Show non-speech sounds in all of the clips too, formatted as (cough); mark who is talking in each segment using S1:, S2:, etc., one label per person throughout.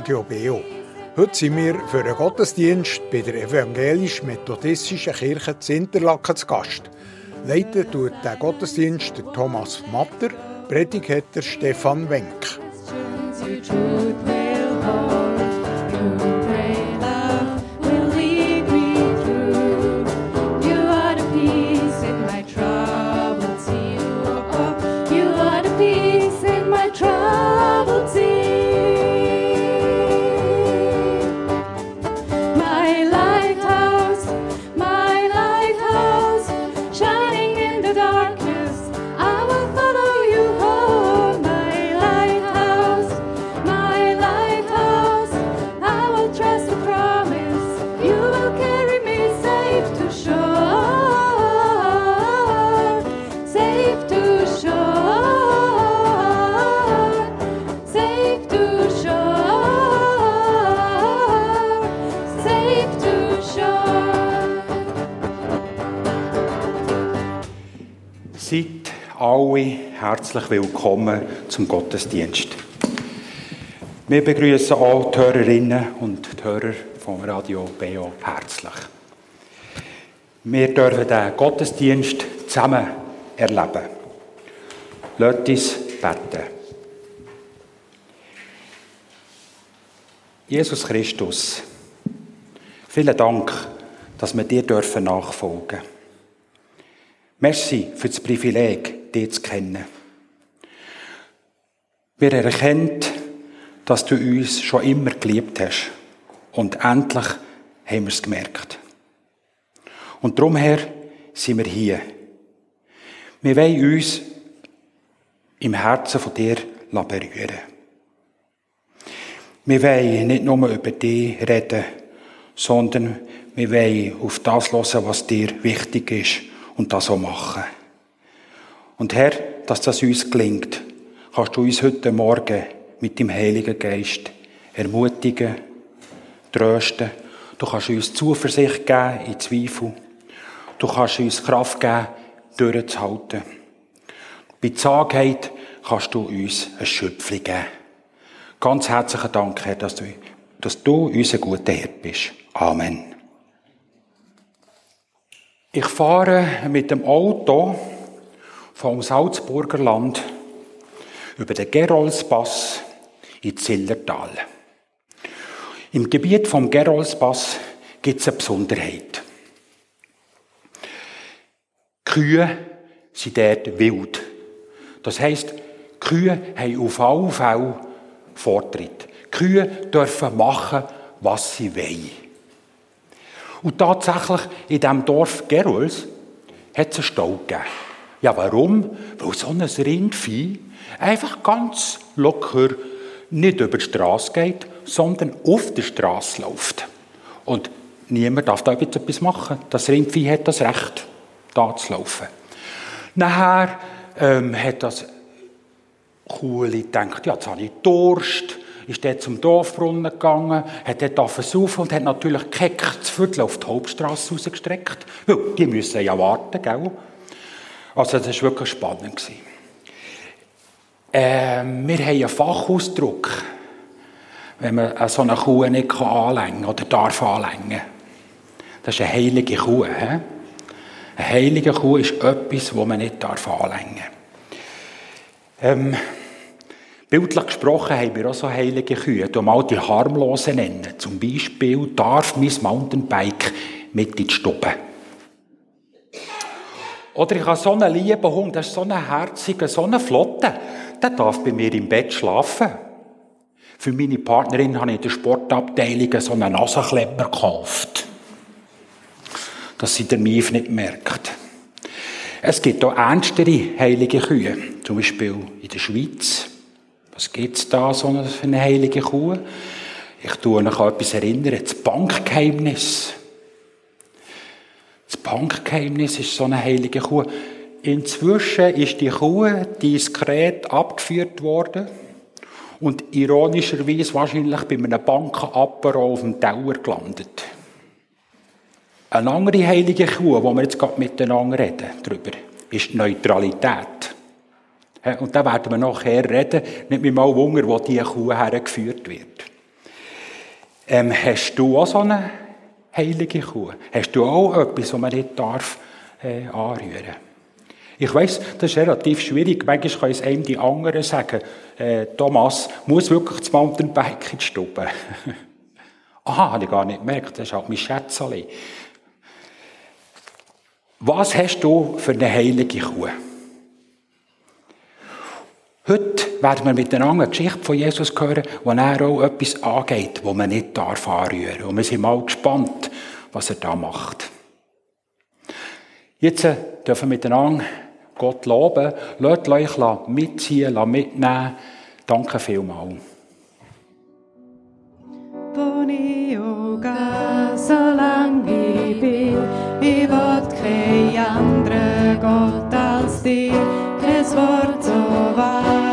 S1: Radio BO. Heute sind wir für einen Gottesdienst bei der evangelisch-methodistischen Kirche zu Interlaken zu Gast. Leiter tut den Gottesdienst der Thomas Matter, Predigt hat der Stefan Wenk.
S2: Herzlich willkommen zum Gottesdienst. Wir begrüßen auch die Hörerinnen und die Hörer vom Radio BO herzlich. Wir dürfen den Gottesdienst zusammen erleben. Lasst uns beten. Jesus Christus, vielen Dank, dass wir dir nachfolgen dürfen. Merci für das Privileg, dich zu kennen. Wir erkennen, dass du uns schon immer geliebt hast. Und endlich haben wir es gemerkt. Und darum her sind wir hier. Wir wollen uns im Herzen von dir berühren. Wir wollen nicht nur über dich reden, sondern wir wollen auf das hören, was dir wichtig ist und das auch machen. Und Herr, dass das uns gelingt, kannst du uns heute Morgen mit dem Heiligen Geist ermutigen, trösten. Du kannst uns Zuversicht geben in Zweifel. Du kannst uns Kraft geben, durchzuhalten. Bei Zagheit kannst du uns ein Schöpfchen geben. Ganz herzlichen Dank, Herr, dass du, dass du unser guter Herr bist. Amen. Ich fahre mit dem Auto vom Salzburger Land über den Gerolspass in Zillertal. Im Gebiet vom Gerolspass gibt es eine Besonderheit. Kühe sind dort wild. Das heisst, Kühe haben auf alle Fälle Vortritt. Kühe dürfen machen, was sie wollen. Und tatsächlich in diesem Dorf Gerols hat es einen Stall gegeben. Ja, warum? Weil so ein Rindvieh einfach ganz locker nicht über die Straße geht, sondern auf der Straße läuft. Und niemand darf da etwas machen. Das Rindvieh hat das Recht, da zu laufen. Nachher ähm, hat das Kuhli gedacht, ja, jetzt habe ich Durst, ist dort zum Dorfbrunnen gegangen, hat dort versuchen und hat natürlich keck das Viertel auf die Hauptstraße rausgestreckt. Weil die müssen ja warten, gell? Also das war wirklich spannend. Äh, wir haben einen Fachausdruck, wenn man so eine Kuh nicht anlängen oder darf anlängen. Das ist eine heilige Kuh. He? Eine heilige Kuh ist etwas, das man nicht darf anlängen. Ähm, bildlich gesprochen haben wir auch so heilige Kühe. Du mal die harmlosen nennen. Zum Beispiel darf mein Mountainbike mit in die Stube. Oder ich habe so einen lieben Hund, das ist so ein herziger, so eine Flotte, der darf bei mir im Bett schlafen. Für meine Partnerin habe ich in der Sportabteilung so einen Nasenklemmer gekauft. Dass sie der Mief nicht merkt. Es gibt auch ernstere heilige Kühe. Zum Beispiel in der Schweiz. Was gibt es da so für eine heilige Kuh? Ich tue mich an etwas erinnern, das Bankgeheimnis. Das Bankgeheimnis ist so eine heilige Kuh. Inzwischen ist die Kuh diskret abgeführt worden und ironischerweise wahrscheinlich bei einem Bankenapero auf dem Tower gelandet. Eine andere heilige Kuh, wo wir jetzt gerade miteinander reden, darüber, ist die Neutralität. Und da werden wir nachher reden. Nicht mehr mal wundern, wo diese Kuh hergeführt wird. Ähm, hast du auch so eine heilige Kuh? Hast du auch etwas, was man nicht darf, äh, anrühren Ich weiss, das ist relativ schwierig. Manchmal können es einem die anderen sagen, äh, Thomas, muss wirklich das Mountainbike in die? (laughs) Aha, habe ich gar nicht gemerkt, das ist halt mein Schätzchen. Was hast du für eine heilige Kuh? Heute werden wir miteinander eine Geschichte von Jesus hören, wo er auch etwas angeht, wo man nicht darf anrühren. Und wir sind mal gespannt, was er da macht. Jetzt äh, dürfen wir miteinander Gott loben. Lasst euch mitziehen, mitnehmen. Danke vielmals.
S1: Auch gehe, solange ich bin, ich will kein anderer Gott als dich, kein Wort so wahr,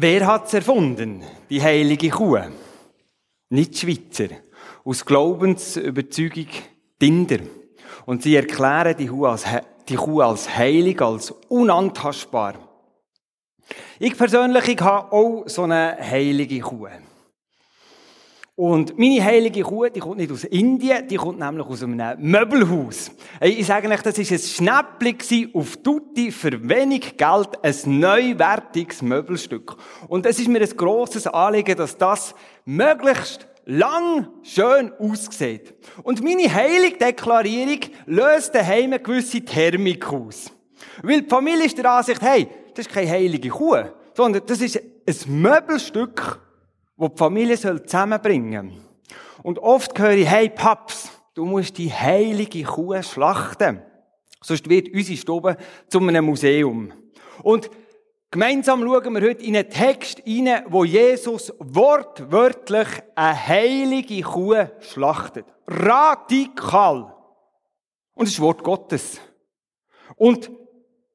S3: Wer hat's erfunden? Die heilige Kuh. Nicht die Schweizer. aus Glaubensüberzeugung Tinder. Und sie erklären die Kuh als, die Kuh als heilig, als unantastbar. Ich persönlich ich habe auch so eine heilige Kuh. Und meine heilige Kuh, die kommt nicht aus Indien, die kommt nämlich aus einem Möbelhaus. Ich sage euch, das war ein Schnäppchen auf Tutti für wenig Geld, ein neuwertiges Möbelstück. Und es ist mir ein grosses Anliegen, dass das möglichst lang schön aussieht. Und meine Heiligdeklarierung löst daheim eine gewisse Thermik aus. Weil die Familie ist der Ansicht, hey, das ist keine heilige Kuh, sondern das ist ein Möbelstück, wo die Familie zusammenbringen soll. Und oft höre ich, hey Paps, du musst die heilige Kuh schlachten. Sonst wird unsere Stube zu einem Museum. Und gemeinsam schauen wir heute in einen Text hinein, wo Jesus wortwörtlich eine heilige Kuh schlachtet. Radikal. Und es ist Wort Gottes. Und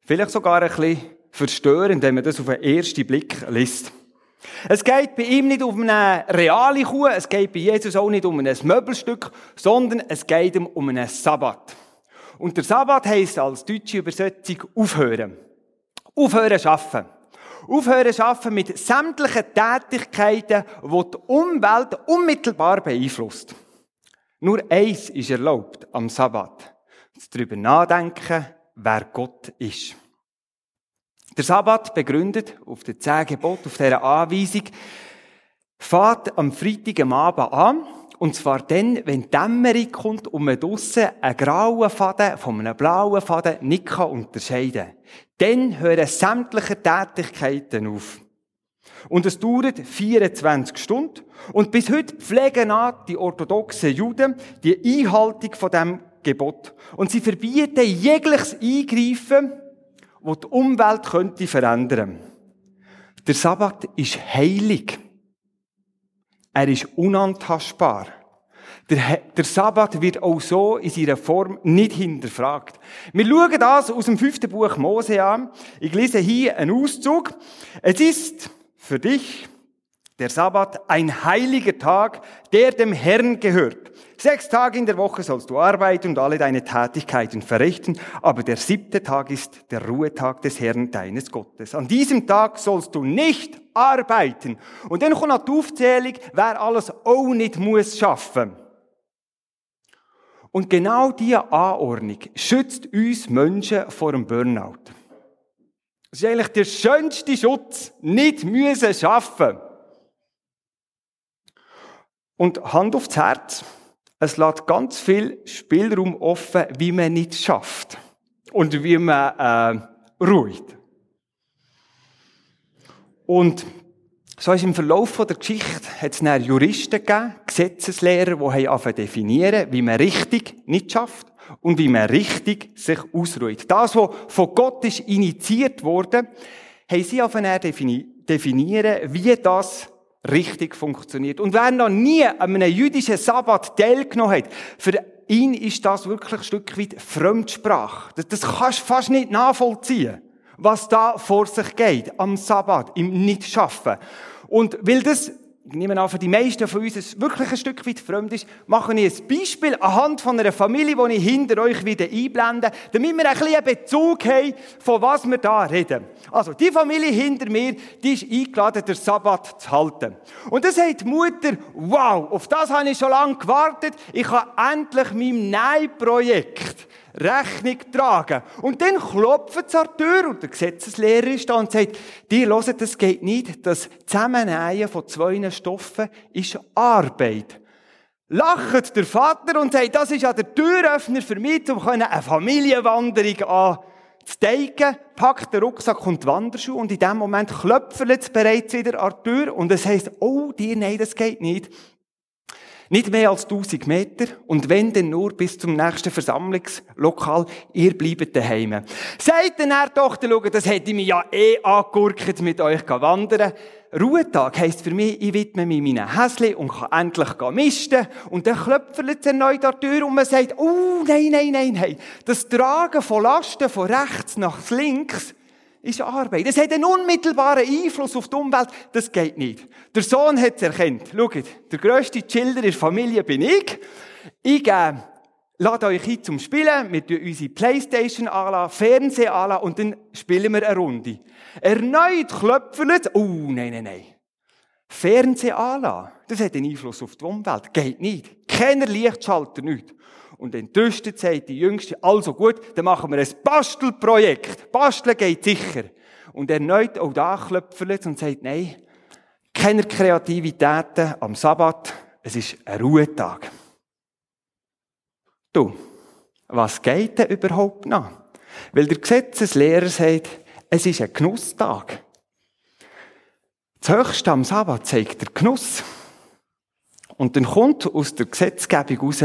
S3: vielleicht sogar ein bisschen verstörend, wenn man das auf den ersten Blick liest. Es geht bei ihm nicht um eine reale Kuh, es geht bei Jesus auch nicht um ein Möbelstück, sondern es geht ihm um einen Sabbat. Und der Sabbat heisst als deutsche Übersetzung aufhören. Aufhören schaffen. Aufhören schaffen mit sämtlichen Tätigkeiten, die die Umwelt unmittelbar beeinflusst. Nur eins ist erlaubt am Sabbat. Darüber nachdenken, wer Gott ist. Der Sabbat begründet auf den zehn Geboten, auf dieser Anweisung, fährt am Freitag am Abend an, und zwar dann, wenn die Dämmerung kommt und man draussen einen grauen Faden von einem blauen Faden nicht kann unterscheiden kann. Dann hören sämtliche Tätigkeiten auf. Und es dauert 24 Stunden. Und bis heute pflegen die orthodoxen Juden die Einhaltung von dem Gebot. Und sie verbieten jegliches Eingreifen, das die Umwelt könnte verändern. Der Sabbat ist heilig. Er ist unantastbar. Der, der Sabbat wird auch so in seiner Form nicht hinterfragt. Wir schauen das aus dem fünften Buch Mose an. Ich lese hier einen Auszug. Es ist für dich, der Sabbat, ein heiliger Tag, der dem Herrn gehört. Sechs Tage in der Woche sollst du arbeiten und alle deine Tätigkeiten verrichten, aber der siebte Tag ist der Ruhetag des Herrn deines Gottes. An diesem Tag sollst du nicht arbeiten. Und dann kommt die Aufzählung, wer alles auch nicht muss schaffen. Und genau diese Anordnung schützt uns Menschen vor dem Burnout. Das ist eigentlich der schönste Schutz. Nicht müssen schaffen. Und Hand aufs Herz. Es lässt ganz viel Spielraum offen, wie man nicht schafft. Und wie man, äh, ruht. Und so ist im Verlauf der Geschichte hat es dann Juristen gegeben, Gesetzeslehrer, die haben definieren, wie man richtig nicht schafft und wie man richtig sich ausruht. Das, was von Gott ist initiiert wurde, haben sie definieren, wie das richtig funktioniert. Und wer noch nie an einem jüdischen Sabbat teilgenommen hat, für ihn ist das wirklich ein Stück weit Fremdsprache. Das, das kannst du fast nicht nachvollziehen, was da vor sich geht am Sabbat, im Nichtschaffen. Und weil das, ich nehme an, für die meisten von uns es wirklich ein Stück weit fremd ist, mache ich ein Beispiel anhand von einer Familie, die ich hinter euch wieder einblende, damit wir ein bisschen Bezug haben, von was wir da reden. Also, die Familie hinter mir, die ist eingeladen, den Sabbat zu halten. Und dann sagt die Mutter, wow, auf das habe ich schon lange gewartet, ich kann endlich meinem Nähprojekt Rechnung tragen. Und dann klopft es an die Tür und der Gesetzeslehrer ist da und sagt, die hören, das geht nicht, das Zusammennähen von zwei Stoffen ist Arbeit. Lacht der Vater und sagt, das ist ja der Türöffner für mich, um eine Familienwanderung anzuteigen, packt den Rucksack und die Wanderschuhe und in dem Moment klopft es bereits wieder an die Tür und es heisst, oh, dir, nein, das geht nicht. Nicht mehr als 1000 Meter und wenn denn nur bis zum nächsten Versammlungslokal, ihr bleibt daheim. Sagt dann er Tochter, schau, das hätte ich mir ja eh angegurkt, mit euch wandern. Ruhetag heisst für mich, ich widme mich meinen Häsli und kann endlich misten. Und dann klopft es erneut an die Tür und man sagt, oh, nein, nein, nein, nein. Das Tragen von Lasten von rechts nach links, ist Arbeit. Das hat einen unmittelbaren Einfluss auf die Umwelt. Das geht nicht. Der Sohn hat es erkannt. Schaut, der grösste Chiller in der Familie bin ich. Ich äh, lade euch ein zum Spielen. Wir tun unsere Playstation anlassen, Fernsehen anlassen und dann spielen wir eine Runde. Erneut klopfen es. Oh, nein, nein, nein. Fernsehen anlassen, das hat einen Einfluss auf die Umwelt. Geht nicht. Keiner Lichtschalter, nicht. Und entrüstet sagt die Jüngste, also gut, dann machen wir ein Bastelprojekt. Basteln geht sicher. Und erneut auch da klopft und sagt, nein, keine Kreativitäten am Sabbat, es ist ein Ruhetag. Du, was geht denn überhaupt noch? Weil der Gesetzeslehrer sagt, es ist ein Genusstag. Das Höchste am Sabbat zeigt der Genuss. Und dann kommt aus der Gesetzgebung raus,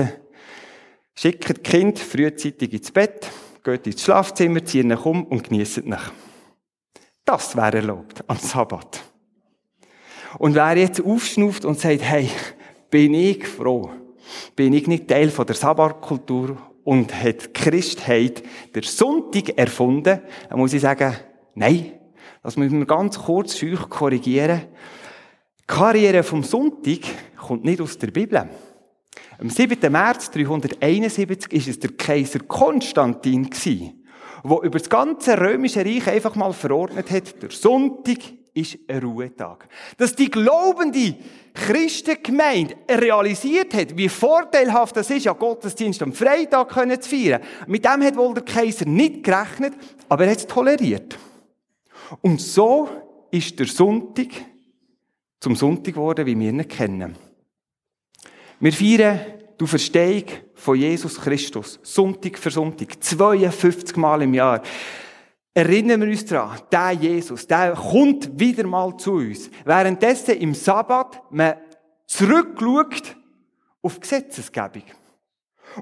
S3: schickt die Kind frühzeitig ins Bett, geht ins Schlafzimmer, zieht ihn um und genießt ihn. Das wäre erlaubt am Sabbat. Und wer jetzt aufschnauft und sagt, hey, bin ich froh, bin ich nicht Teil von der Sabbatkultur und hat Christheit der Sonntag erfunden, dann muss ich sagen, nein, das müssen wir ganz kurz schüch korrigieren. Die Karriere vom Sonntag kommt nicht aus der Bibel. Am 7. März 371 ist es der Kaiser Konstantin gsi, wo über das ganze römische Reich einfach mal verordnet hat, der Sonntag ist ein Ruhetag. Dass die glaubende Christengemeinde realisiert hat, wie vorteilhaft das ist, ja Gottesdienst am Freitag zu feiern. Mit dem hat wohl der Kaiser nicht gerechnet, aber er hat es toleriert. Und so ist der Sonntag zum Sonntag geworden, wie wir ihn kennen. Wir feiern die Verstehung von Jesus Christus. Sonntag für Sonntag. 52 Mal im Jahr. Erinnern wir uns daran, der Jesus, der kommt wieder mal zu uns. Währenddessen im Sabbat man zurückschaut auf Gesetzesgebung.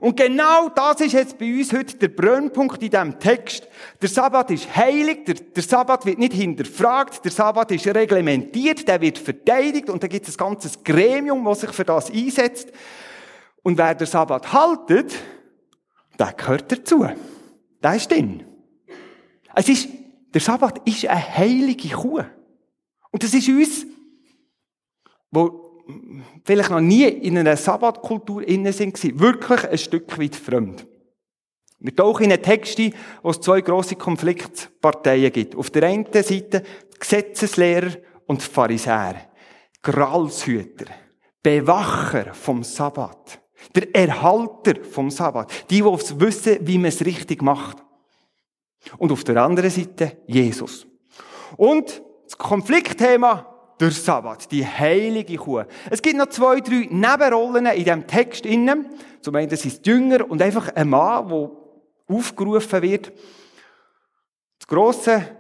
S3: Und genau das ist jetzt bei uns heute der Brennpunkt in diesem Text. Der Sabbat ist heilig, der, der Sabbat wird nicht hinterfragt, der Sabbat ist reglementiert, der wird verteidigt und da gibt es ein ganzes Gremium, das sich für das einsetzt. Und wer der Sabbat haltet, der gehört dazu. Der ist drin. Es ist, der Sabbat ist eine heilige Kuh. Und das ist uns, wo vielleicht noch nie in einer Sabbatkultur innen sind, wirklich ein Stück weit fremd. Wir tauchen in einen Text ein, wo es zwei grosse Konfliktparteien gibt. Auf der einen Seite Gesetzeslehrer und Pharisäer. Gralshüter. Bewacher vom Sabbat. Der Erhalter vom Sabbat. Die, die wissen, wie man es richtig macht. Und auf der anderen Seite Jesus. Und das Konfliktthema der Sabbat, die heilige Kuh. Es gibt noch zwei, drei Nebenrollen in diesem Text innen. Zum einen das ist Jünger und einfach ein Mann, der aufgerufen wird. Das Grosse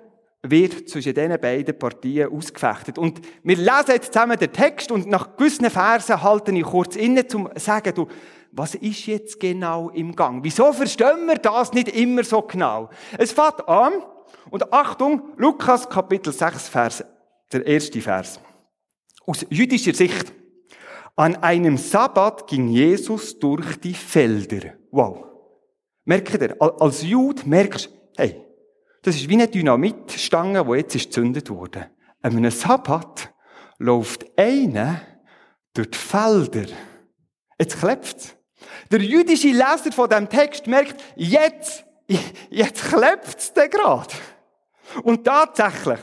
S3: wird zwischen diesen beiden Partien ausgefechtet. Und wir lesen jetzt zusammen den Text und nach gewissen Versen halte ich kurz inne, um zu sagen, du, was ist jetzt genau im Gang? Wieso verstehen wir das nicht immer so genau? Es fängt an, und Achtung, Lukas Kapitel 6, Vers der erste Vers. Aus jüdischer Sicht. An einem Sabbat ging Jesus durch die Felder. Wow. Merkt ihr, als Jude merkst du, hey, das ist wie eine Dynamitstange, die jetzt gezündet wurde. An einem Sabbat läuft einer durch die Felder. Jetzt klebt Der jüdische Leser von dem Text merkt, jetzt, jetzt klebt es gerade. Und tatsächlich,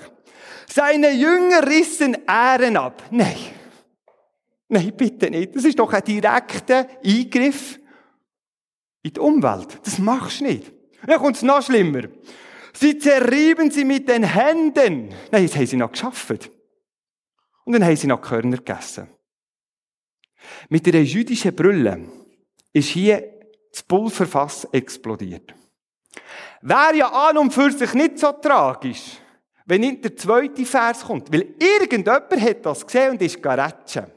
S3: seine Jünger rissen Ähren ab. Nein. Nein, bitte nicht. Das ist doch ein direkter Eingriff in die Umwelt. Das machst du nicht. Dann kommt es noch schlimmer. Sie zerrieben sie mit den Händen. Nein, jetzt haben sie noch geschafft. Und dann haben sie noch Körner gegessen. Mit einer jüdischen Brille ist hier das Pulverfass explodiert. Wäre ja an und für sich nicht so tragisch, wenn nicht der zweite Vers kommt. Weil irgendjemand hat das gesehen und ist geretschen.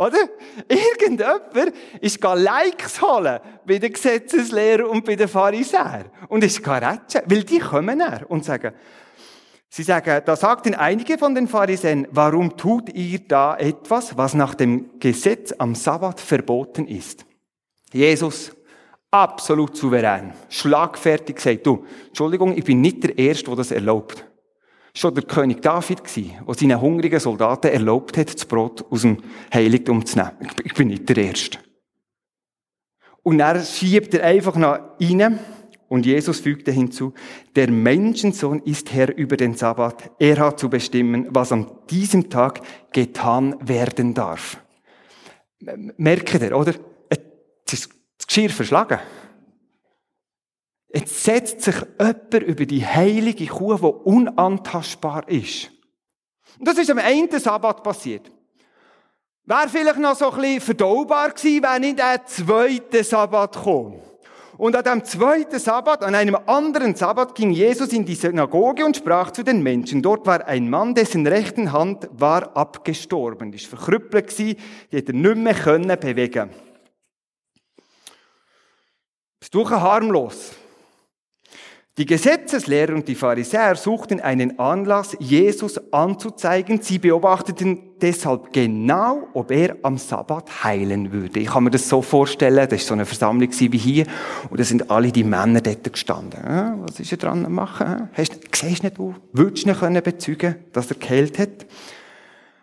S3: Oder? (laughs) Irgendjemand ist Likes holen bei den Gesetzeslehrern und bei den Pharisäern. Und ist geretschen. Weil die kommen näher und sagen, sie sagen, da sagten einige von den Pharisäern, warum tut ihr da etwas, was nach dem Gesetz am Sabbat verboten ist? Jesus Absolut souverän. Schlagfertig gesagt, du, Entschuldigung, ich bin nicht der Erste, der das erlaubt. Schon der König David gsi, der seinen hungrigen Soldaten erlaubt hat, das Brot aus dem Heiligtum zu nehmen. Ich bin- Ich bin nicht der Erste. Und dann schiebt er einfach noch rein. Und Jesus fügte hinzu, der Menschensohn ist Herr über den Sabbat. Er hat zu bestimmen, was an diesem Tag getan werden darf. Merkt ihr, oder? Jetzt ist das Geschirr verschlagen. Jetzt setzt sich jemand über die heilige Kuh, die unantastbar ist. Und das ist am einen Sabbat passiert. Wäre vielleicht noch so ein bisschen verdaubar gewesen, wenn nicht der zweite Sabbat kam. Und an dem zweiten Sabbat, an einem anderen Sabbat, ging Jesus in die Synagoge und sprach zu den Menschen. Dort war ein Mann, dessen rechten Hand war abgestorben. War verkrüppelt, gewesen, die hätte er nicht mehr können bewegen. Ist durch harmlos. Die Gesetzeslehrer und die Pharisäer suchten einen Anlass, Jesus anzuzeigen. Sie beobachteten deshalb genau, ob er am Sabbat heilen würde. Ich kann mir das so vorstellen, das war so eine Versammlung wie hier, und da sind alle die Männer dort gestanden. Was ist er dran am machen? Hast, siehst nicht du? Würdest du nicht bezeugen, dass er geheilt hat?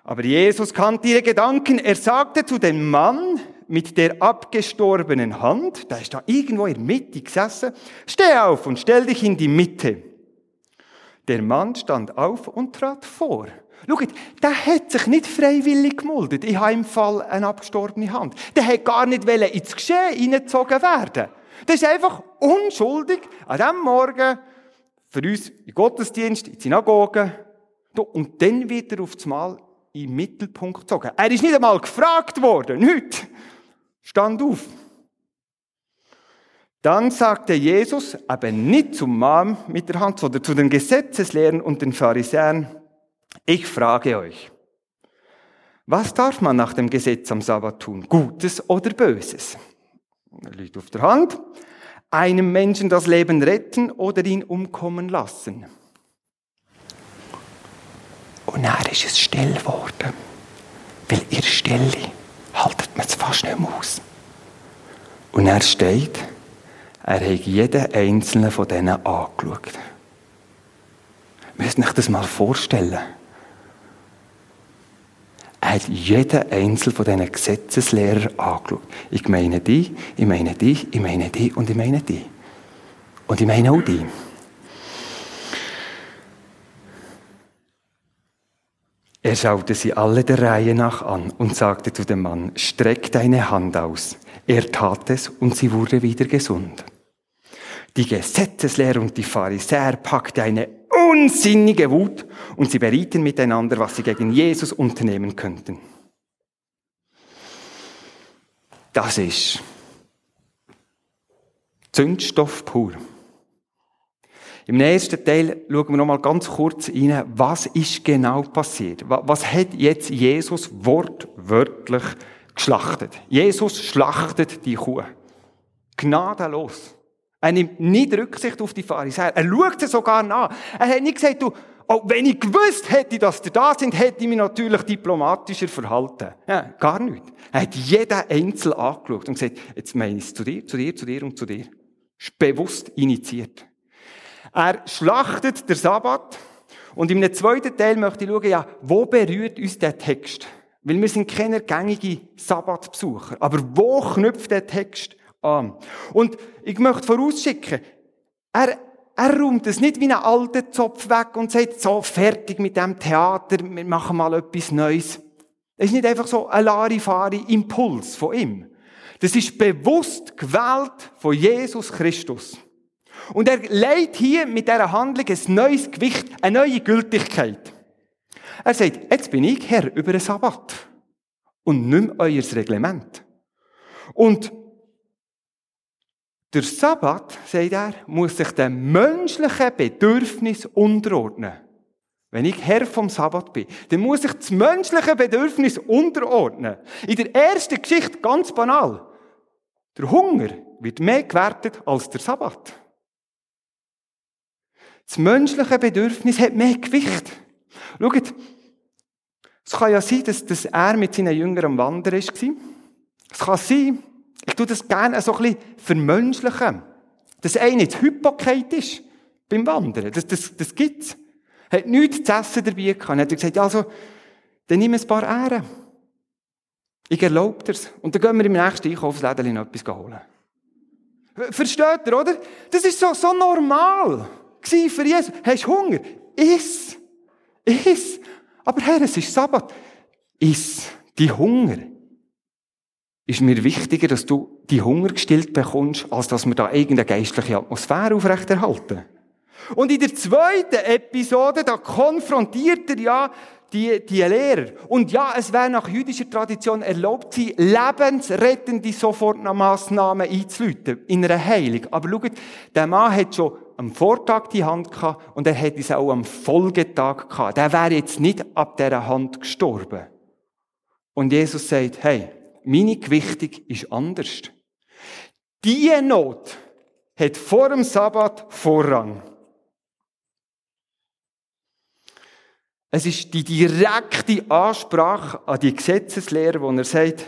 S3: Aber Jesus kannte ihre Gedanken. Er sagte zu dem Mann mit der abgestorbenen Hand, der ist da irgendwo in der Mitte gesessen, steh auf und stell dich in die Mitte. Der Mann stand auf und trat vor. Schaut, der hat sich nicht freiwillig gemuldet. Ich habe im Fall eine abgestorbene Hand. Der hat gar nicht ins Geschehen hineingezogen werden. Der ist einfach unschuldig an diesem Morgen für uns im Gottesdienst, in Synagoge. Und dann wird er auf das Mal den Mittelpunkt gezogen. Er ist nicht einmal gefragt worden, nicht. Stand auf. Dann sagte Jesus, aber nicht zum Mann mit der Hand, sondern zu den Gesetzeslehrern und den Pharisäern, ich frage euch, was darf man nach dem Gesetz am Sabbat tun? Gutes oder Böses? Liegt auf der Hand. Einem Menschen das Leben retten oder ihn umkommen lassen. Und dann ist es still geworden. Weil ihr Stille haltet man es fast nicht mehr aus. Und er steht, er hat jeden einzelnen von denen angeschaut. Müsst euch das mal vorstellen. Er hat jeden einzelnen von diesen Gesetzeslehrern angeschaut. Ich meine die, ich meine die, ich meine die und ich meine die. Und ich meine auch die. Er schaute sie alle der Reihe nach an und sagte zu dem Mann, streck deine Hand aus. Er tat es und sie wurde wieder gesund. Die Gesetzeslehrer und die Pharisäer packte eine unsinnige Wut und sie berieten miteinander, was sie gegen Jesus unternehmen könnten. Das ist Zündstoff pur. Im nächsten Teil schauen wir noch mal ganz kurz rein, was ist genau passiert. Wa- Was hat jetzt Jesus wortwörtlich geschlachtet? Jesus schlachtet die Kuh. Gnadenlos. Er nimmt nicht Rücksicht auf die Pharisäer. Er schaut sie sogar nach. Er hat nicht gesagt, du, oh, wenn ich gewusst hätte, dass die da sind, hätte ich mich natürlich diplomatischer verhalten. Ja, gar nicht. Er hat jeden Einzel angeschaut und gesagt, jetzt meine ich es zu dir, zu dir, zu dir und zu dir. Ist bewusst initiiert. Er schlachtet der Sabbat. Und im zweiten Teil möchte ich schauen, ja, wo berührt uns der Text? Weil wir sind keine gängigen Sabbatbesucher. Aber wo knüpft der Text an? Und ich möchte vorausschicken, er, er räumt es nicht wie einen alten Zopf weg und sagt, so, fertig mit dem Theater, wir machen mal etwas Neues. Das ist nicht einfach so ein Larifari-Impuls von ihm. Das ist bewusst gewählt von Jesus Christus. Und er leitet hier mit dieser Handlung ein neues Gewicht, eine neue Gültigkeit. Er sagt, jetzt bin ich Herr über den Sabbat. Und nicht euer Reglement. Und der Sabbat, sagt er, muss sich dem menschlichen Bedürfnis unterordnen. Wenn ich Herr vom Sabbat bin, dann muss ich das menschliche Bedürfnis unterordnen. In der ersten Geschichte ganz banal. Der Hunger wird mehr gewertet als der Sabbat. Das menschliche Bedürfnis hat mehr Gewicht. Schaut, es kann ja sein, dass, dass er mit seinen Jüngern am Wandern war. Es kann sein, Ich tue das gerne so ein bisschen vermenschlichen. Das eine jetzt Hypokeit ist beim Wandern. Das, das, das gibt's. Hat nichts zu essen dabei gehabt. Dann hat er gesagt, also, dann nimm ein paar Ähren. Ich erlaube dir's. Und dann gehen wir im nächsten Einkaufsläden etwas holen. Versteht ihr, oder? Das ist so, so normal gewesen für Jesus. Hast du Hunger? Iss. Iss. Aber Herr, es ist Sabbat. Iss. Die Hunger ist mir wichtiger, dass du die Hunger gestillt bekommst, als dass wir da irgendeine geistliche Atmosphäre aufrechterhalten. Und in der zweiten Episode, da konfrontiert er ja die, die Lehrer. Und ja, es wäre nach jüdischer Tradition erlaubt, sie lebensrettende Sofortmaßnahmen einzuleiten in einer Heilung. Aber schaut, der Mann hat schon am Vortag die Hand gehabt und er hat es auch am Folgetag gehabt. Der wäre jetzt nicht ab dieser Hand gestorben. Und Jesus sagt, hey, meine Gewichtung ist anders. Diese Not hat vor dem Sabbat Vorrang. Es ist die direkte Ansprache an die Gesetzeslehre, wo er sagt,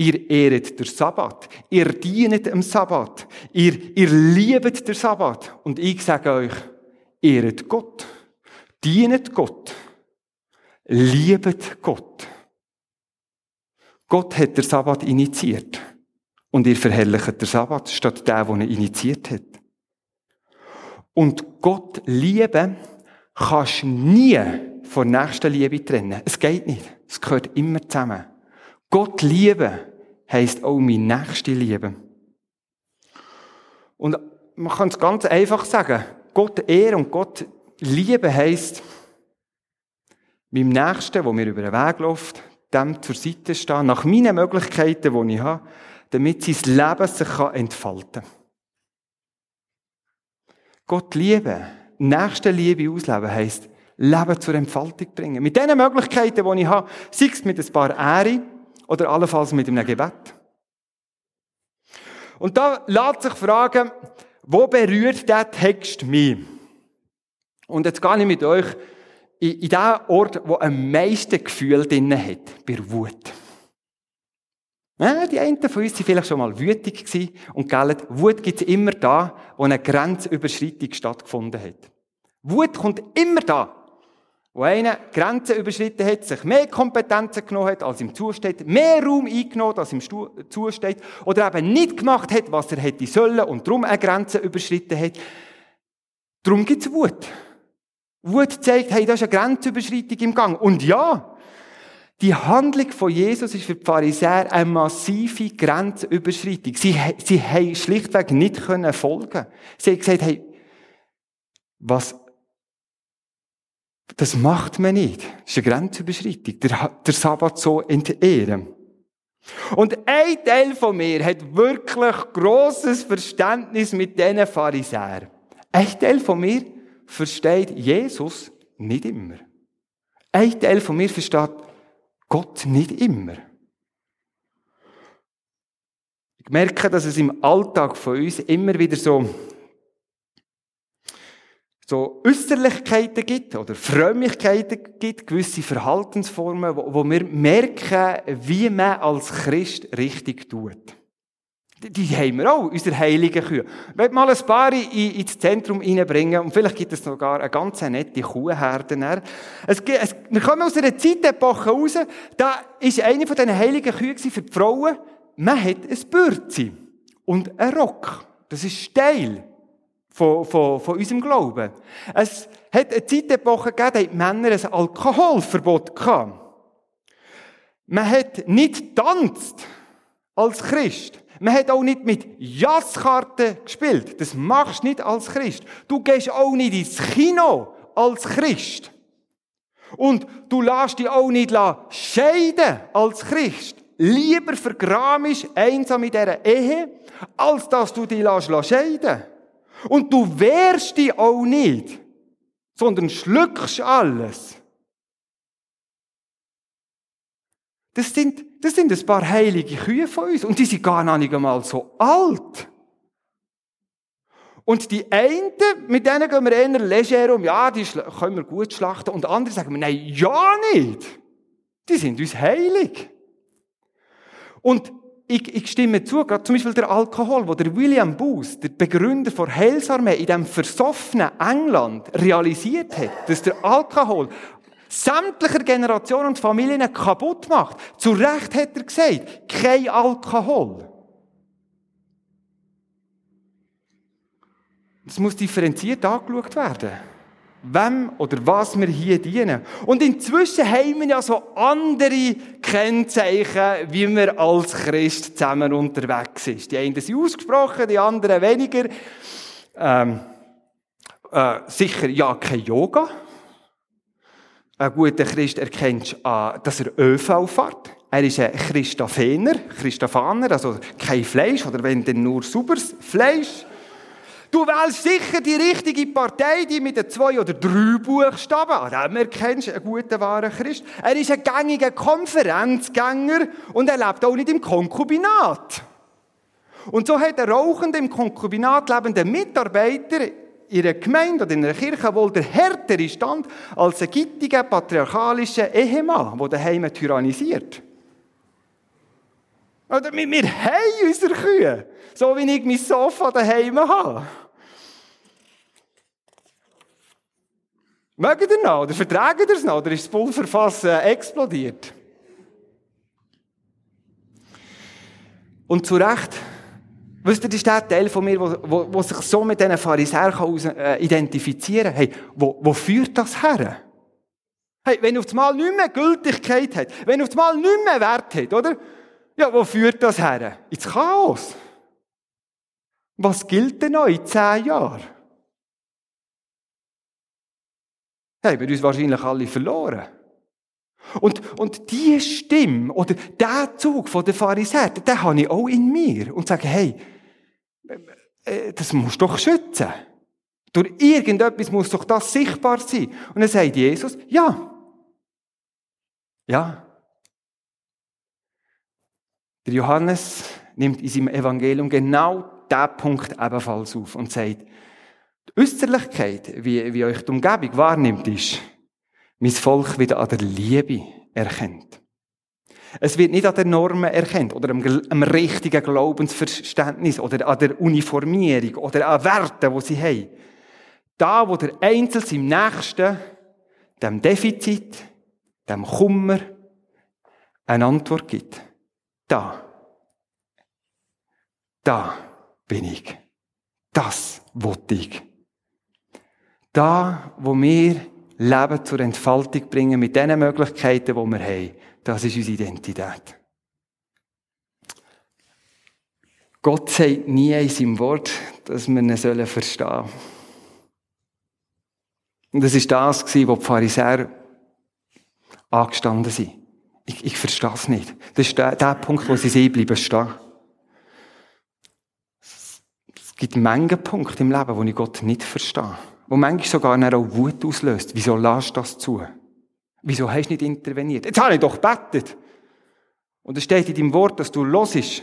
S3: ihr ehret den Sabbat, ihr dienet am Sabbat, ihr, ihr liebet den Sabbat. Und ich sage euch, ehret Gott, dienet Gott, liebet Gott. Gott hat den Sabbat initiiert. Und ihr verherrlicht den Sabbat statt der, der ihn initiiert hat. Und Gott lieben kannst nie von nächster Liebe trennen. Es geht nicht. Es gehört immer zusammen. Gott lieben heisst auch mein Nächste lieben. Und man kann es ganz einfach sagen. Gott ehren und Gott lieben heisst, meinem Nächsten, wo mir über den Weg läuft, dem zur Seite stehen, nach meinen Möglichkeiten, die ich habe, damit sein Leben sich entfalten kann. Gott lieben, nächste Liebe ausleben, heisst, Leben zur Entfaltung bringen. Mit den Möglichkeiten, die ich habe, sei es mit ein paar Ehre oder allenfalls mit einem Gebet. Und da lässt sich fragen, wo berührt der Text mich? Und jetzt gehe ich mit euch in, in den Ort, wo am meisten Gefühl drin hat, bei Wut. Ja, die einen von uns waren vielleicht schon mal wütig und gell, Wut gibt es immer da, wo eine Grenzüberschreitung stattgefunden hat. Wut kommt immer da, wo einer Grenzen überschritten hat, sich mehr Kompetenzen genommen hat, als ihm zusteht, mehr Raum eingenommen, als ihm zusteht, oder eben nicht gemacht hat, was er hätte sollen und darum eine Grenze überschritten hat. Darum gibt es Wut. Wut zeigt, hey, da ist eine Grenzüberschreitung im Gang. Und ja, die Handlung von Jesus ist für die Pharisäer eine massive Grenzüberschreitung. Sie, sie haben schlichtweg nicht können folgen. Sie haben gesagt, hey, was, das macht man nicht. Das ist eine Grenzüberschreitung. Der, der Sabbat so entehren. Und ein Teil von mir hat wirklich grosses Verständnis mit diesen Pharisäern. Ein Teil von mir versteht Jesus nicht immer. Ein Teil von mir versteht Gott nicht immer. Ich merke, dass es im Alltag von uns immer wieder so, so Äußerlichkeiten gibt oder Frömmigkeiten gibt, gewisse Verhaltensformen, wo, wo wir merken, wie man als Christ richtig tut. Die haben wir auch, unsere heiligen Kühe. Ich möchte mal ein paar ins Zentrum reinbringen und vielleicht gibt es sogar eine ganz nette Kuhherde. Es, es, wir kommen aus einer Zeitepoche raus, da ist eine von diesen heiligen Kühen für die Frauen, man hat ein Bürzi und einen Rock. Das ist Teil von, von, von unserem Glauben. Es hat eine Zeitepoche gegeben, da hatten Männer ein Alkoholverbot gehabt. Man hat nicht tanzt als Christ. Man hat auch nicht mit Jasskarten gespielt. Das machst du nicht als Christ. Du gehst auch nicht ins Kino als Christ. Und du lässt dich auch nicht scheiden als Christ. Lieber vergramisch einsam in dieser Ehe, als dass du dich scheiden Und du wehrst dich auch nicht, sondern schluckst alles. Das sind, das sind ein paar heilige Kühe von uns und die sind gar nicht einmal so alt. Und die einen, mit denen gehen wir eher leger um, ja, die können wir gut schlachten. Und andere sagen wir, nein, ja nicht. Die sind uns heilig. Und ich, ich stimme zu, gerade zum Beispiel der Alkohol, wo der William Booth, der Begründer der Heilsarmee in dem versoffenen England realisiert hat, dass der Alkohol sämtlicher Generationen und Familien kaputt macht. Zu Recht hat er gesagt, kein Alkohol. Es muss differenziert angeschaut werden. Wem oder was wir hier dienen. Und inzwischen haben wir ja so andere Kennzeichen, wie man als Christ zusammen unterwegs ist. Die einen sind ausgesprochen, die anderen weniger. Ähm, äh, sicher ja kein Yoga. Ein guter Christ erkennt, dass er ÖV fährt. Er ist ein Christophener, Christophaner, also kein Fleisch, oder wenn dann nur sauberes Fleisch. Du wählst sicher die richtige Partei, die mit den zwei oder drei Buchstaben. An dem erkennst du einen guten, wahren Christ. Er ist ein gängiger Konferenzgänger und er lebt auch nicht im Konkubinat. Und so hat der rauchende, im Konkubinat lebende Mitarbeiter in einer Gemeinde oder in einer Kirche wohl der härtere Stand als ein gittiger, patriarchalischer Ehemann, der daheim tyrannisiert. Oder wir, wir haben unsere Kühe, so wie ich mein Sofa daheim habe. Mögt ihr noch? Oder vertragen ihr es noch? Oder ist das Pulverfass äh, explodiert? Und zu Recht, wisst ihr, das ist der Teil von mir, wo sich so mit diesen Pharisäern äh, identifizieren kann. Hey, wo, wo führt das her? Hey, wenn auf einmal nicht mehr Gültigkeit hat, wenn auf einmal nicht mehr Wert hat, oder? Ja, wo führt das her? Ins Chaos. Was gilt denn noch in zehn Jahren? haben wir uns wahrscheinlich alle verloren. Und, und diese Stimme oder der Zug von der Pharisäer, den habe ich auch in mir. Und sage, hey, äh, das musst du doch schützen. Durch irgendetwas muss doch das sichtbar sein. Und dann sagt Jesus, ja. Ja. Der Johannes nimmt in seinem Evangelium genau diesen Punkt ebenfalls auf und sagt, die Äußerlichkeit, wie, wie euch die Umgebung wahrnimmt, ist, mein Volk wieder an der Liebe erkennt. Es wird nicht an den Normen erkennt oder am, richtigen Glaubensverständnis oder an der Uniformierung oder an Werten, die sie haben. Da, wo der Einzel seinem Nächsten, dem Defizit, dem Kummer, eine Antwort gibt. Da. Da bin ich. Das wollte ich. Da, wo wir Leben zur Entfaltung bringen, mit den Möglichkeiten, die wir haben, das ist unsere Identität. Gott sagt nie in seinem Wort, dass wir ihn verstehen sollen. Und das ist das, wo die Pharisäer angestanden sind. Ich, ich verstehe es nicht. Das ist der, der Punkt, wo sie sehen bleiben stehen. Es gibt Mengen Punkte im Leben, wo ich Gott nicht verstehe wo manchmal sogar auch Wut auslöst. Wieso lässt das zu? Wieso hast du nicht interveniert? Jetzt habe ich doch bettet. Und es steht in deinem Wort, dass du losisch.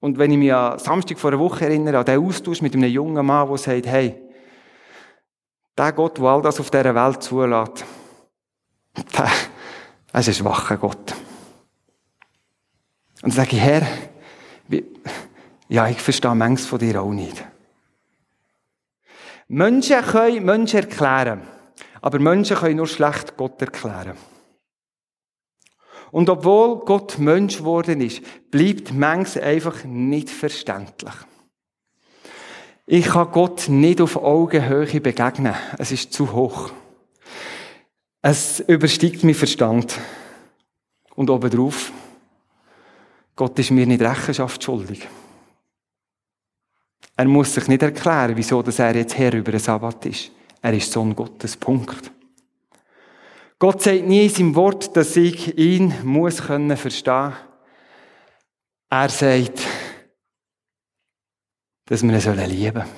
S3: Und wenn ich mich an Samstag vor einer Woche erinnere, an den Austausch mit einem jungen Mann, der sagt, hey, der Gott, der all das auf dieser Welt zulässt, (laughs) der, ist ein schwacher Gott. Und dann sage ich, Herr, ja, ich verstehe manches von dir auch nicht. Menschen können Menschen erklären. Aber Menschen können nur schlecht Gott erklären. Und obwohl Gott Mensch geworden ist, bleibt manches einfach nicht verständlich. Ich kann Gott nicht auf Augenhöhe begegnen. Es ist zu hoch. Es übersteigt mein Verstand. Und obendrauf, Gott ist mir nicht Rechenschaft schuldig. Er muss sich nicht erklären, wieso er jetzt Herr über den Sabbat ist. Er ist Sohn Gottes. Punkt. Gott sagt nie in seinem Wort, dass ich ihn muss können verstehen. Er sagt, dass wir ihn lieben sollen.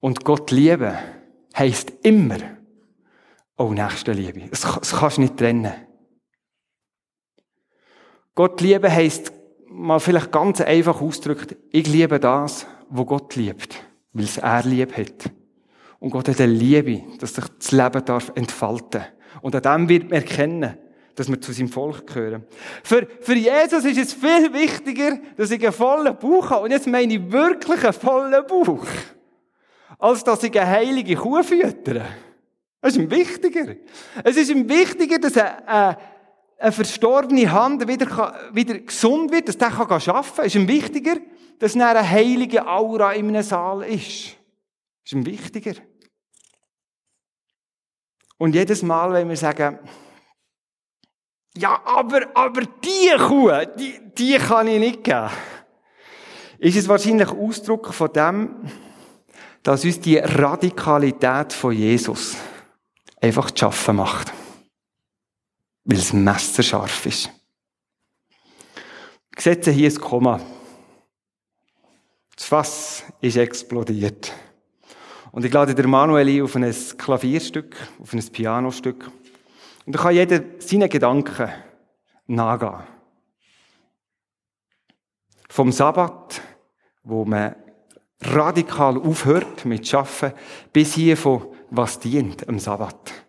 S3: Und Gott lieben heisst immer auch Nächstenliebe. Das, das kannst du nicht trennen. Gott lieben heisst mal vielleicht ganz einfach ausgedrückt, ich liebe das, wo Gott liebt, weil es er lieb hat. Und Gott hat eine Liebe, dass sich das Leben darf entfalten. Und an dem wird man erkennen, dass wir zu seinem Volk gehören. Für, für Jesus ist es viel wichtiger, dass ich einen vollen Bauch habe. Und jetzt meine ich wirklich einen vollen Bauch. Als dass ich eine heilige Kuh füttere. Das ist ihm wichtiger. Es ist ihm wichtiger, dass eine, eine, eine verstorbene Hand wieder, wieder gesund wird, dass der kann arbeiten kann. Es ist ihm wichtiger, dass eine heilige Aura in einem Saal ist. Das ist ihm wichtiger. Und jedes Mal, wenn wir sagen, ja, aber, aber die Kuh, die, die kann ich nicht geben, ist es wahrscheinlich Ausdruck von dem, dass uns die Radikalität von Jesus einfach zu schaffen macht. Weil es messerscharf ist. Ich setze hier ein Komma. Das Fass ist explodiert. Und ich lade der Manuel ein auf ein Klavierstück, auf ein Pianostück. Und da kann jeder seinen Gedanken nachgehen. Vom Sabbat, wo man radikal aufhört mit Schaffen, bis hier von was dient am Sabbat.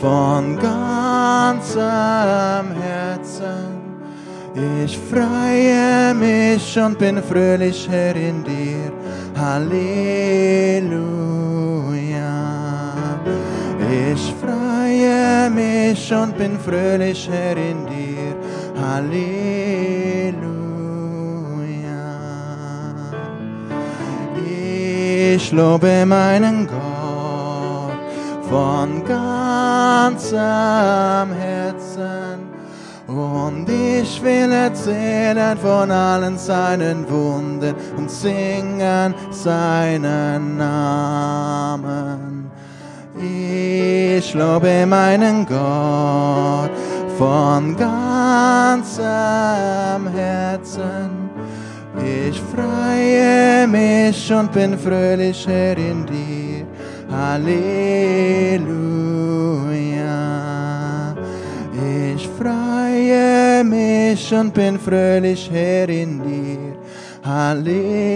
S4: Von ganzem Herzen. Ich freue mich und bin fröhlich Herr in dir. Halleluja. Ich freue mich und bin fröhlich Herr in dir. Halleluja. Ich lobe meinen Gott von ganzem Herzen. Und ich will erzählen von allen seinen Wunden und singen seinen Namen. Ich lobe meinen Gott von ganzem Herzen. Ich freue mich und bin fröhlich, Herr, in dir. Halleluja. Ich freue mich und bin fröhlich, Herr, in dir. Halleluja.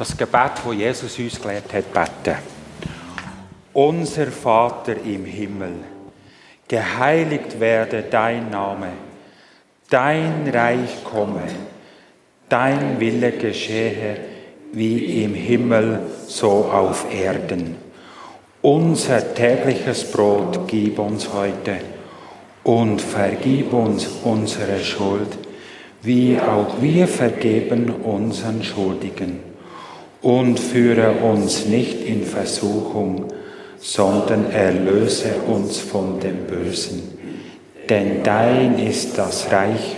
S1: Das Gebet, das Jesus uns gelehrt hat, beten. Unser Vater im Himmel, geheiligt werde dein Name, dein Reich komme, dein Wille geschehe, wie im Himmel, so auf Erden. Unser tägliches Brot gib uns heute und vergib uns unsere Schuld, wie auch wir vergeben unseren Schuldigen. Und führe uns nicht in Versuchung, sondern erlöse uns von dem Bösen. Denn dein ist das Reich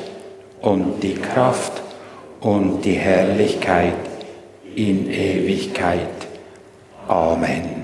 S1: und die Kraft und die Herrlichkeit in Ewigkeit. Amen.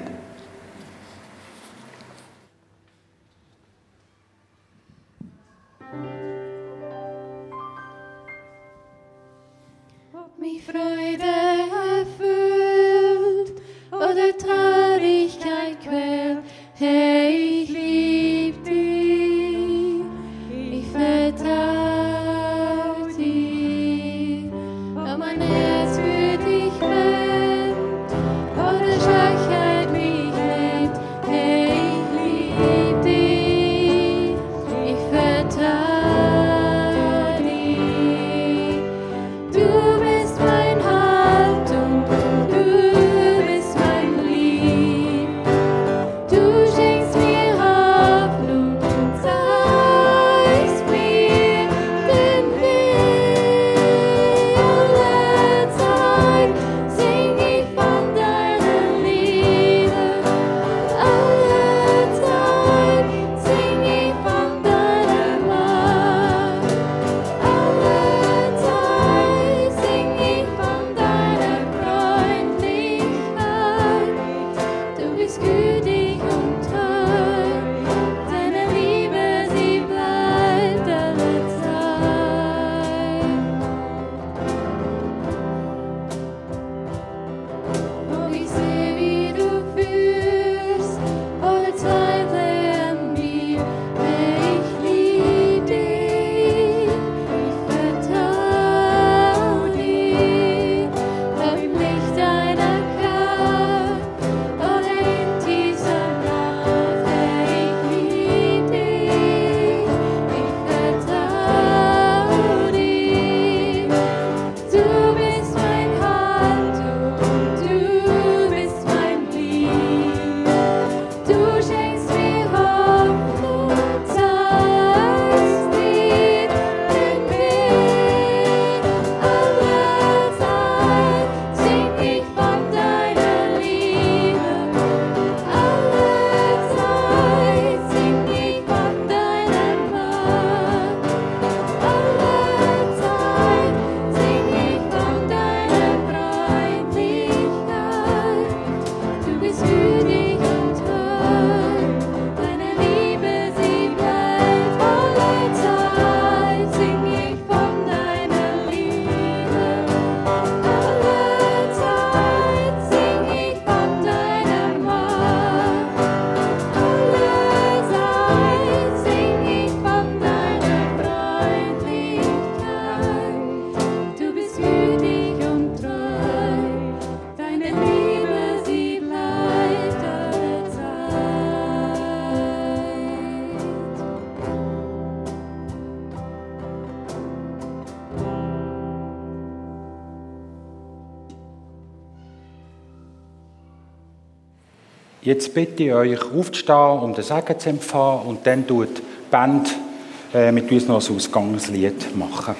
S1: Jetzt bitte ich euch aufzustehen, um den Segen zu empfangen und dann tut die Band äh, mit uns noch ein Ausgangslied machen.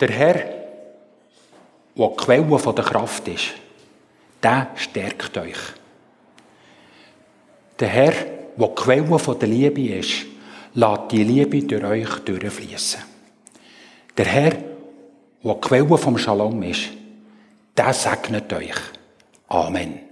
S1: Der Herr, der die Quelle der Kraft ist, der stärkt euch. Der Herr, der die Quelle von der Liebe ist, lasst die Liebe durch euch durchfließen. Der Herr, der die Quelle vom Shalom ist, der segnet euch. Amen.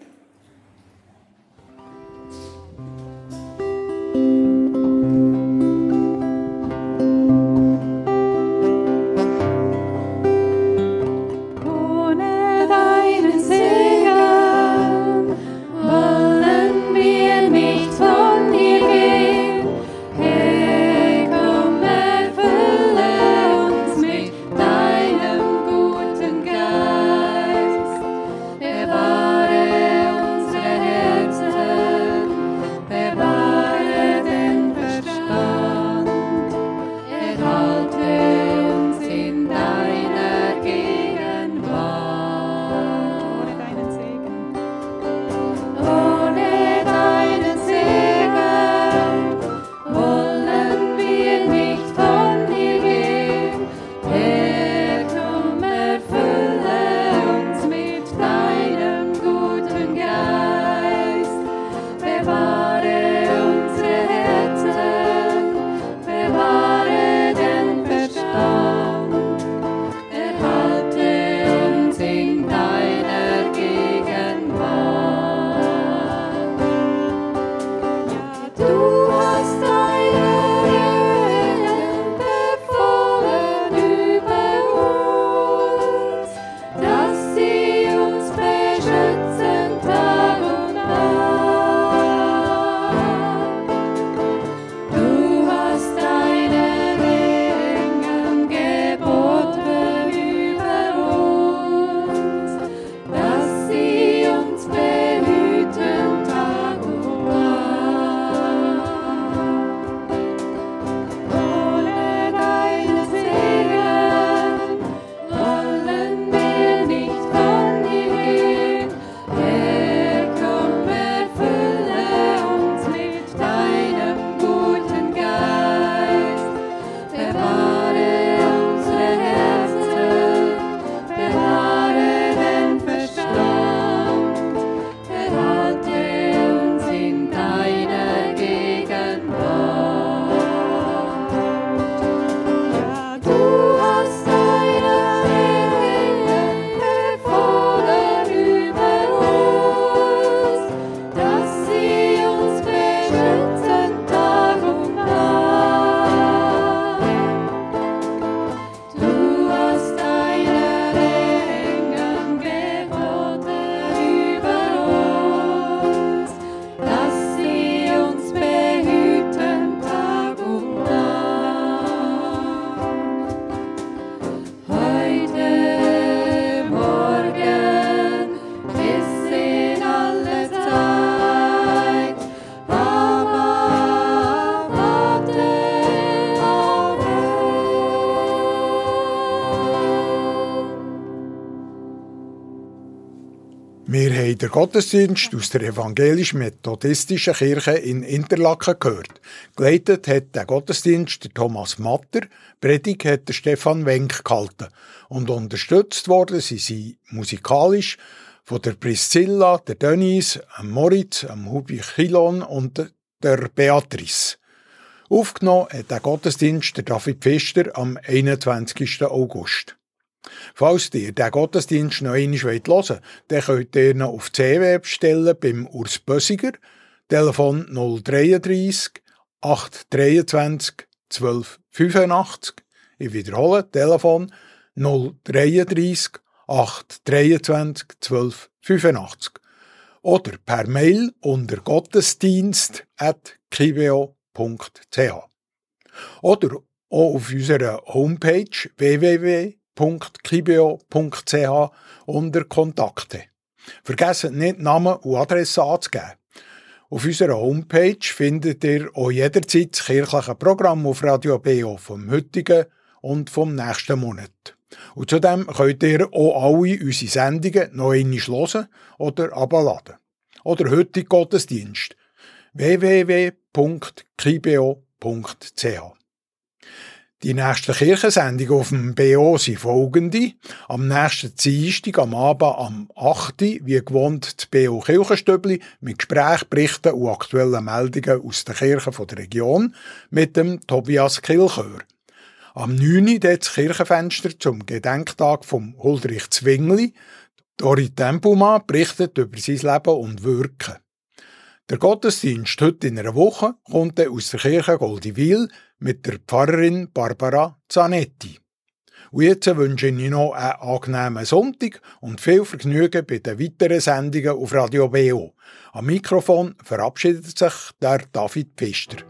S5: Den
S6: Gottesdienst aus der evangelisch-methodistischen Kirche in Interlaken gehört. Geleitet hat der Gottesdienst der Thomas Matter, Predigt hat der Stefan Wenk gehalten und unterstützt worden sind sie musikalisch von der Priscilla, der Denise, dem Moritz, dem Hubi Chilon und der Beatrice. Aufgenommen hat der Gottesdienst der David Pfister am 21. August. Falls ihr den Gottesdienst noch einmal hören wollt, dann könnt ihr ihn auf CW bestellen beim Urs Bösiger, Telefon 033 823 1285. Ich wiederhole, Telefon 033 823 1285. Oder per Mail unter gottesdienst.kibeo.ch. Oder auch auf unserer Homepage www.kibeo.ch unter Kontakte. Vergessen nicht Namen und Adresse anzugeben. Auf unserer Homepage findet ihr auch jederzeit das kirchliche Programm auf Radio BO vom heutigen und vom nächsten Monat. Und zudem könnt ihr auch alle unsere Sendungen noch einmal hören oder abladen. Oder heute Gottesdienst www.kibeo.ch Die nächsten Kirchensendungen auf dem BO sind folgende. Am nächsten Dienstag am Abend am 8. wie gewohnt die BO Kirchenstübli mit Gesprächen, Berichten und aktuellen Meldungen aus den Kirchen der Region mit dem Tobias Kilchör. Am 9. das Kirchenfenster zum Gedenktag vom Huldrich Zwingli. Dori Tempelmann berichtet über sein Leben und Wirken. Der Gottesdienst heute in einer Woche kommt aus der Kirche Goldiwil mit der Pfarrerin Barbara Zanetti. Und jetzt wünsche ich Ihnen noch einen angenehmen Sonntag und viel Vergnügen bei den weiteren Sendungen auf Radio BO. Am Mikrofon verabschiedet sich der David Pfister.